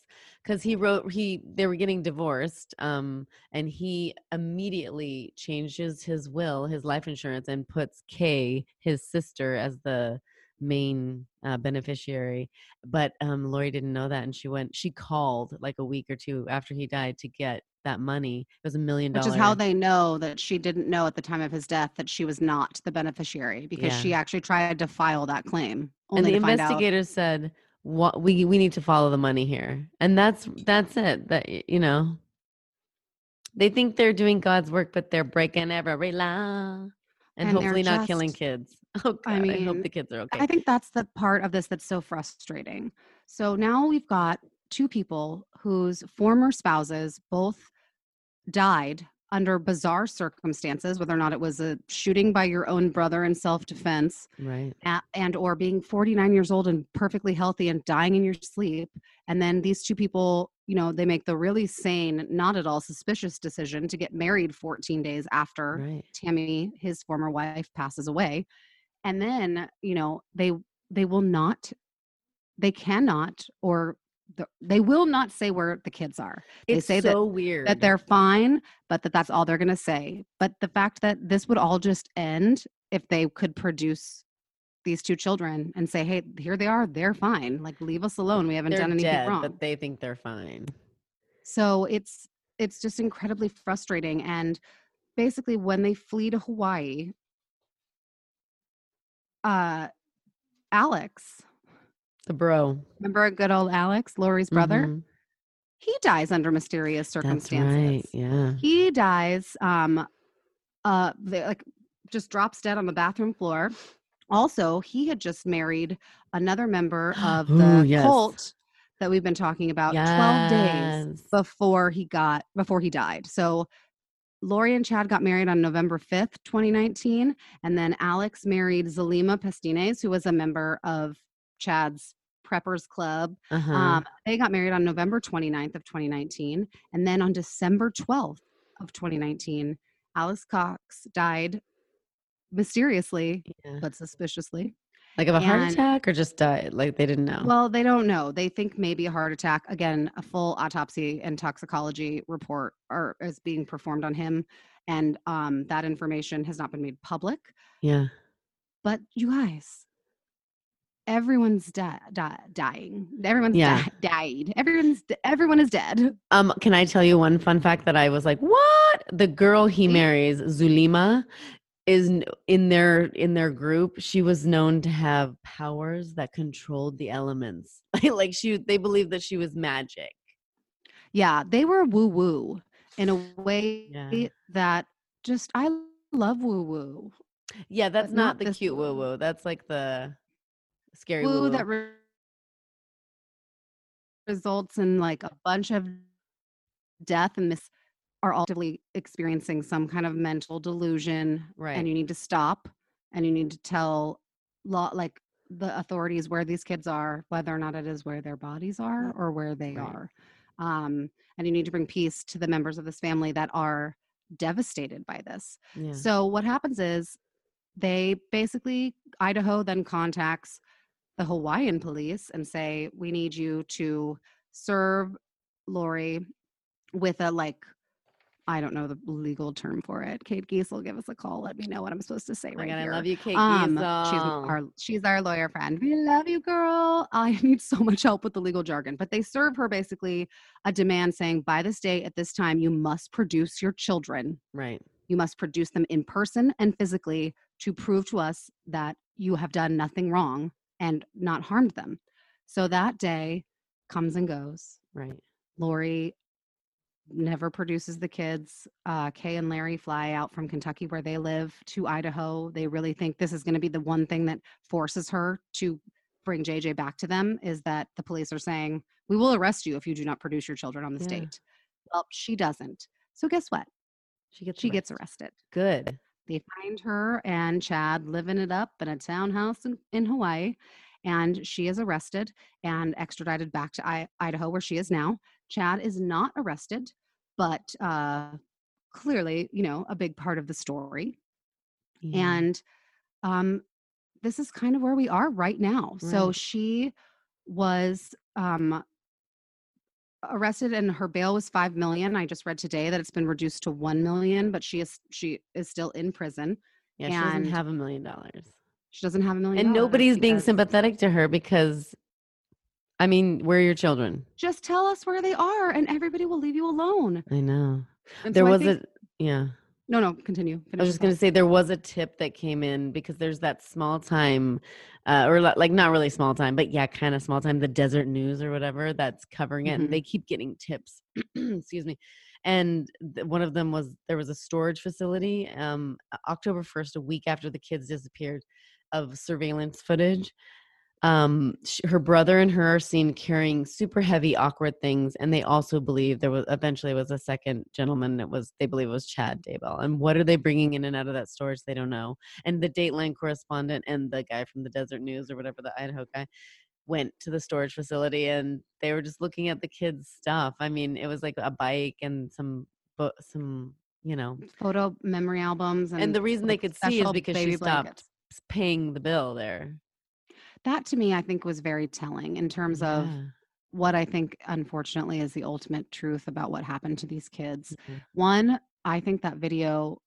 Because he wrote he they were getting divorced, um, and he immediately changes his will, his life insurance, and puts Kay, his sister, as the main uh, beneficiary. But um, Lori didn't know that, and she went. She called like a week or two after he died to get that money. It was a million Which is how they know that she didn't know at the time of his death that she was not the beneficiary because Yeah. she actually tried to file that claim. and the to find out investigators said what we we need to follow the money here and that's that's it that you know they think they're doing god's work but they're breaking every law and, And hopefully not killing kids oh god I i, hope the kids are okay I think that's the part of this that's so frustrating. So now we've got two people whose former spouses both died under bizarre circumstances, whether or not it was a shooting by your own brother in self-defense right a- and or being 49 years old and perfectly healthy and dying in your sleep. And then these two people you know, they make the really sane, not at all suspicious decision to get married 14 days after Right. Tammy, his former wife, passes away. And then, you know, they they will not, they cannot, or the, they will not say where the kids are. They It's say so that weird. that they're fine, but that that's all they're going to say. But the fact that this would all just end if they could produce these two children and say, "Hey, here they are. They're fine. Like leave us alone. We haven't They're done anything dead, wrong." but they think they're fine. So it's it's just incredibly frustrating and basically when they flee to Hawaii uh Alex, The bro. remember good old Alex, Lori's brother? Mhm. He dies under mysterious That's circumstances. right. Yeah. He dies um uh like just drops dead on the bathroom floor. Also, he had just married another member of the Ooh, yes. cult that we've been talking about 12 days before he got before he died. So Lori and Chad got married on November 5th, 2019, and then Alex married Zulema Pastenes, who was a member of Chad's Preppers Club. Uh-huh. Um, they got married on November 29th of 2019, and then on December 12th of 2019, Alex Cox died mysteriously Yeah. but suspiciously. Like of a heart attack or just died? Like they didn't know. Well, they don't know. They think maybe a heart attack. Again, a full autopsy and toxicology report are is being performed on him, and um, that information has not been made public. yeah. But you guys, everyone's di- di- dying. Everyone's Yeah. di- died. Everyone's everyone is dead. Um, can I tell you one fun fact that I was like, what? The girl he marries, Zulema, is in their in their group. She was known to have powers that controlled the elements. like she, they believed that she was magic. Yeah, they were woo woo in a way Yeah. that just I love woo woo. Yeah, that's not, not the cute woo. woo. That's like the scary Woo woo. that re- results in like a bunch of death and this are all actively experiencing some kind of mental delusion Right. and you need to stop and you need to tell law like the authorities where these kids are whether or not it is where their bodies are or where they Right. are um, and you need to bring peace to the members of this family that are devastated by this yeah. so what happens is they basically Idaho then contacts the Hawaiian police and say we need you to serve Lori with a like I don't know the legal term for it. Kate Geese will give us a call. Let me know what I'm supposed to say Oh right God, here. I love you, Kate Um, she's our she's our lawyer friend. We love you, girl. I need so much help with the legal jargon, but they serve her basically a demand saying by this date at this time you must produce your children Right. you must produce them in person and physically to prove to us that you have done nothing wrong and not harmed them. So that day comes and goes. Right. Lori never produces the kids. Uh, Kay and Larry fly out from Kentucky, where they live, to Idaho. They really think this is going to be the one thing that forces her to bring JJ back to them is that the police are saying, We will arrest you if you do not produce your children on the Yeah. date. Well, she doesn't. So guess what? She gets She gets arrested. arrested. Good. They find her and Chad living it up in a townhouse in, in Hawaii. And she is arrested and extradited back to I- Idaho, where she is now. Chad is not arrested, but uh, clearly, you know, a big part of the story. And um, this is kind of where we are right now. So she was um, arrested and her bail was 5 million. I just read today that it's been reduced to 1 million, but she is she is still in prison. yeah, she doesn't have a million dollars. She doesn't have a million and nobody's being sympathetic to her because, I mean, where are your children? Just tell us where they are and everybody will leave you alone. I know. And there so was think- a, yeah. No, no, continue. I was just going to say there was a tip that came in because there's that small time, uh, or like not really small time, but yeah, kind of small time, the Deseret News or whatever that's covering it, Mhm. and they keep getting tips. Excuse me. And th- one of them was there was a storage facility, um, October first, a week after the kids disappeared, of surveillance footage. Um, her brother and her are seen carrying super heavy, awkward things, and they also believe there was eventually was a second gentleman. It was they believe it was Chad Daybell. And what are they bringing in and out of that storage? They don't know. And the Dateline correspondent and the guy from the Deseret News or whatever the Idaho guy, went to the storage facility and they were just looking at the kids' stuff. I mean, it was like a bike and some book, some you know. Photo memory albums and, And the reason they could see is because she stopped blankets. paying the bill there. That to me, I think was very telling in terms of what I think, unfortunately, is the ultimate truth about what happened to these kids. Mhm. One, I think that video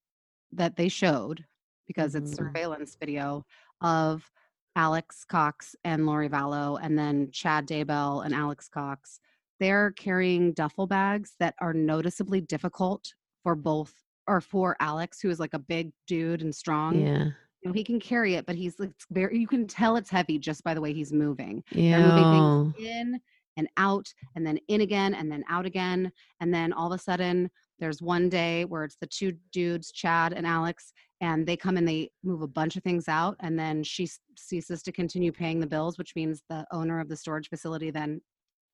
that they showed, because it's Mhm. surveillance video of Alex Cox and Lori Vallow, and then Chad Daybell and Alex Cox, they're carrying duffel bags that are noticeably difficult for both, or for Alex, who is like a big dude and strong. Yeah. Know, he can carry it, but he's it's very, you can tell it's heavy just by the way he's moving. They're moving things in and out and then in again and then out again. And then all of a sudden, there's one day where it's the two dudes, Chad and Alex, and they come and they move a bunch of things out. And then she ceases to continue paying the bills, which means the owner of the storage facility then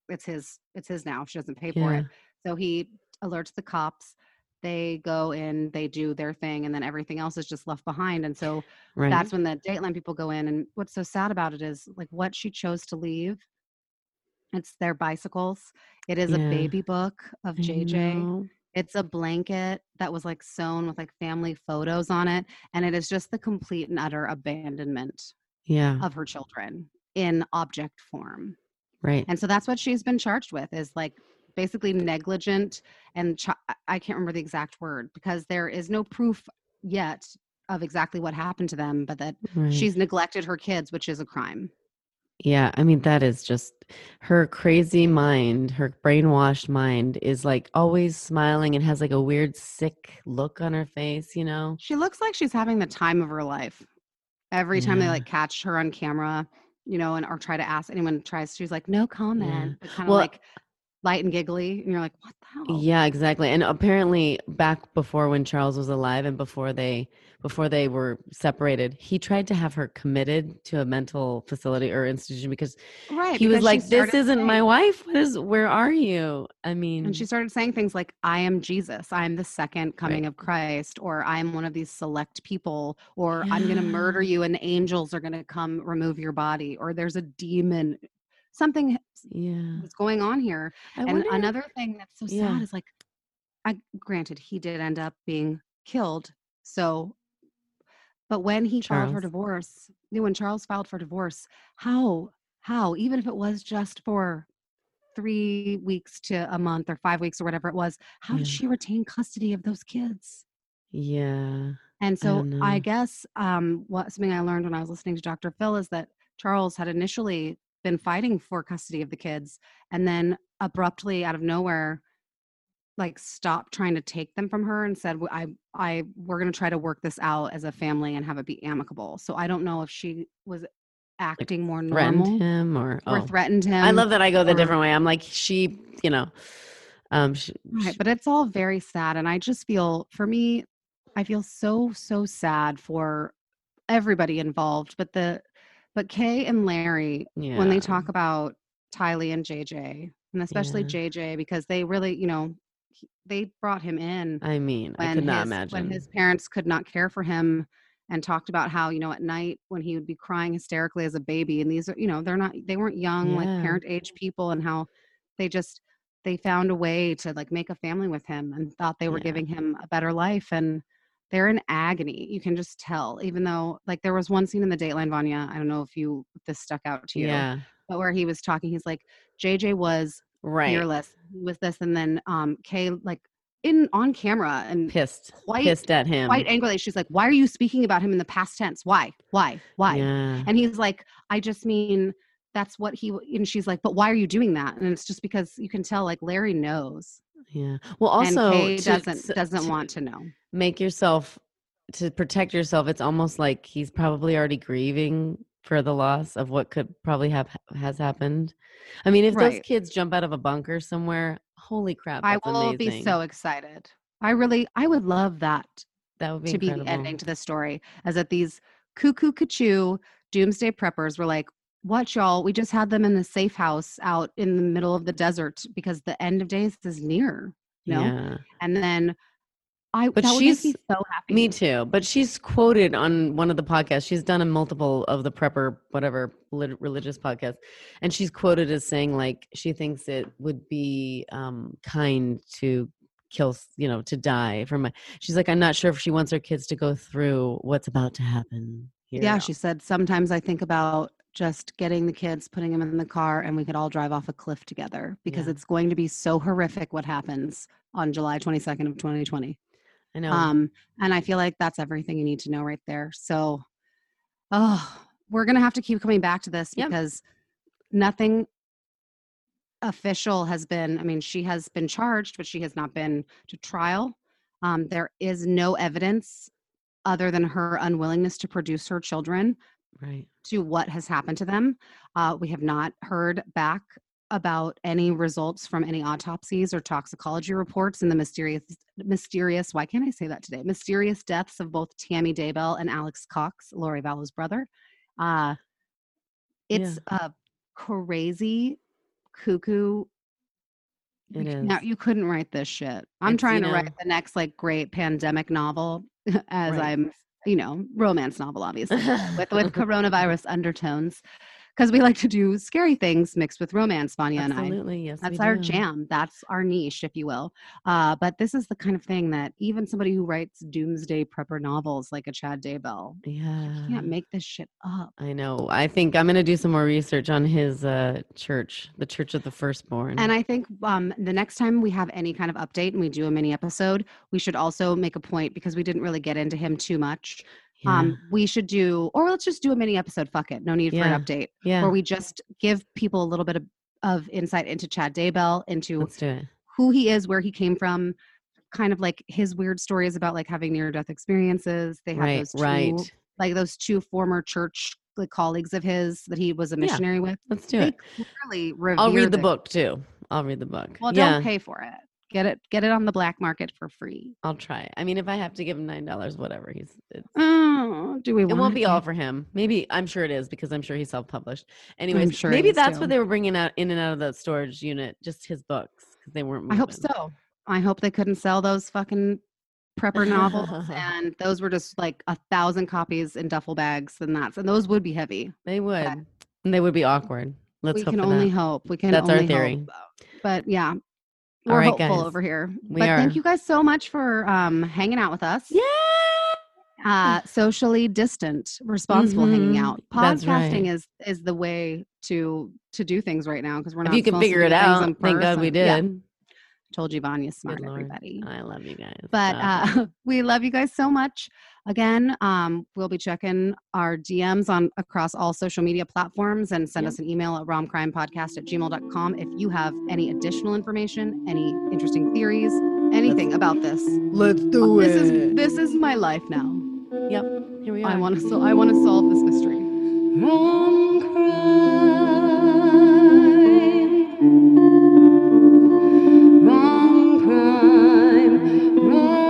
it's his, it's his now. She doesn't pay for it. So he alerts the cops. They go in, they do their thing, and then everything else is just left behind. And so Right. that's when the Dateline people go in. And what's so sad about it is like what she chose to leave. It's their bicycles. It is Yeah. a baby book of I JJ. know. It's a blanket that was like sewn with like family photos on it. And it is just the complete and utter abandonment Yeah. of her children in object form. Right. And so that's what she's been charged with is like basically negligent and ch- I can't remember the exact word because there is no proof yet of exactly what happened to them, but that right. she's neglected her kids, which is a crime. Yeah, I mean that is just her crazy mind, her brainwashed mind is like always smiling and has like a weird sick look on her face, you know? She looks like she's having the time of her life. Every time they like catch her on camera, you know, and or try to ask anyone tries, she's like, no comment, but kind of Well- like light and giggly. And you're like, what the hell? Yeah, exactly. And apparently back before when Charles was alive and before they before they were separated, he tried to have her committed to a mental facility or institution because Right. he was because she like, This isn't my wife. What is where are you? I mean And she started saying things like, I am Jesus. I am the second coming of Christ, or I am one of these select people, or I'm going to murder you and angels are going to come remove your body, or there's a demon. Something Yeah. is going on here. I and another thing that's so Yeah. sad is like, I granted he did end up being killed. So, but when he filed for Charles. divorce, when Charles filed for divorce, how, how, even if it was just for three weeks to a month or five weeks or whatever it was, how did she retain custody of those kids? Yeah. And so don't I, guess um, what something I learned when I was listening to Dr. Phil is that Charles had initially been fighting for custody of the kids and then abruptly out of nowhere like stopped trying to take them from her and said I I we're going to try to work this out as a family and have it be amicable. So I don't know if she was acting more Threatened normal him or or oh. threatened him. I love that I go the or- different way. I'm like she, you know, um, she, Right, she- but it's all very sad and I just feel for me I feel so so sad for everybody involved, but the but Kay and Larry yeah, when they talk about Tylee and JJ, and especially Yeah. JJ because they really, you know, he- they brought him in I mean, I could not his, imagine. when his parents could not care for him and talked about how you know at night when he would be crying hysterically as a baby and these are you know they're not they weren't young like parent age people and how they just they found a way to like make a family with him and thought they were Yeah. giving him a better life and they're in agony you can just tell even though like there was one scene in the dateline vanya i don't know if you if this stuck out to you yeah, but where he was talking he's like jj was right. fearless was this and then um kay like in on camera and Pissed, quite- pissed at him. quite angrily she's like why are you speaking about him in the past tense? Why? Why? Why? Yeah, and he's like i just mean that's what he and she's like but why are you doing that? And it's just because you can tell like larry knows. Yeah. Well, also and Kay to- doesn't doesn't to want to know make yourself to protect yourself. It's almost like he's probably already grieving for the loss of what could probably have has happened. I mean, if those kids jump out of a bunker somewhere, holy crap! i will be so excited i really i would love that that would be to be the ending to the story as that these cuckoo cuckoo doomsday preppers were like what y'all we just had them in the safe house out in the middle of the desert because the end of days is near you know Yeah, and then I But that would make me she's- so happy. Me too. But she's quoted on one of the podcasts. She's done a multiple of the prepper, whatever religious podcast, and she's quoted as saying like she thinks it would be um, kind to kill, you know, to die from. A, she's like, I'm not sure if she wants her kids to go through what's about to happen. Here. Yeah, she said sometimes I think about just getting the kids, putting them in the car, and we could all drive off a cliff together because Yeah. it's going to be so horrific what happens on July 22nd of 2020. I know. Um, and I feel like that's everything you need to know right there. So, oh, we're gonna have to keep coming back to this Yep. because nothing official has been. I mean, she has been charged, but she has not been to trial. Um, there is no evidence other than her unwillingness to produce her children right. to what has happened to them. Uh, we have not heard back about any results from any autopsies or toxicology reports in the mysterious, mysterious. Why can't I say that today? Mysterious deaths of both Tammy Daybell and Alex Cox, Lori Vallow's brother. Uh, it's a crazy, cuckoo. It you- Now you couldn't write this shit. I'm It's, trying you to know- write the next like great pandemic novel as Right. I'm, you know, romance novel, obviously with with coronavirus undertones because we like to do scary things mixed with romance Vanya and I Absolutely. Yes. that's our do. jam that's our niche if you will uh, but this is the kind of thing that even somebody who writes doomsday prepper novels like a Chad Daybell Yeah. can't make this shit up I know. I think I'm going to do some more research on his uh, church, the Church of the Firstborn. and I think um, the next time we have any kind of update and we do a mini episode, we should also make a point because we didn't really get into him too much. Yeah. Um, we should do, or let's just do a mini episode. Fuck it, no need for Yeah. an update. yeah. where we just give people a little bit of, of insight into Chad Daybell, into Let's do it. who he is, where he came from, kind of like his weird stories about like having near death experiences. They have Right. those two, Right. like those two former church like colleagues of his that he was a Yeah. missionary with. Let's do They it. clearly I'll read the book too. I'll read the book. Well, yeah, don't pay for it. Get it. Get it on the black market for free. I'll try. I mean, if I have to give him nine dollars, whatever. He's. It's, Oh, do we? it won't be all for him. Maybe I'm sure it is because I'm sure he's self-published. Anyways, sure maybe that's too. what they were bringing out in and out of the storage unit, just his books because they weren't. I hope so. I hope they couldn't sell those fucking prepper novels, and those were just like a thousand copies in duffel bags, and that's and those would be heavy. They would, and they would be awkward. Let's hope. we can only that. hope. We can. That's our theory. hope. But yeah, we're right, hopeful guys. over here. We but are. thank you guys so much for um, hanging out with us. Yeah. Uh, socially distant, responsible hanging Mhm. out. Podcasting right. is is the way to to do things right now because we're not. If you can figure it out, thank God we person. Yeah, did. Told you, Vanya's smart. Everybody. I love you guys. But Stop. uh, we love you guys so much. Again, um, we'll be checking our DMs on across all social media platforms and send Yep. us an email at romcrimepodcast at gmail.com if you have any additional information, any interesting theories, anything about this. let's do it. this is this is my life now. Yep. Here we are. I want to so I want to solve this mystery. Run.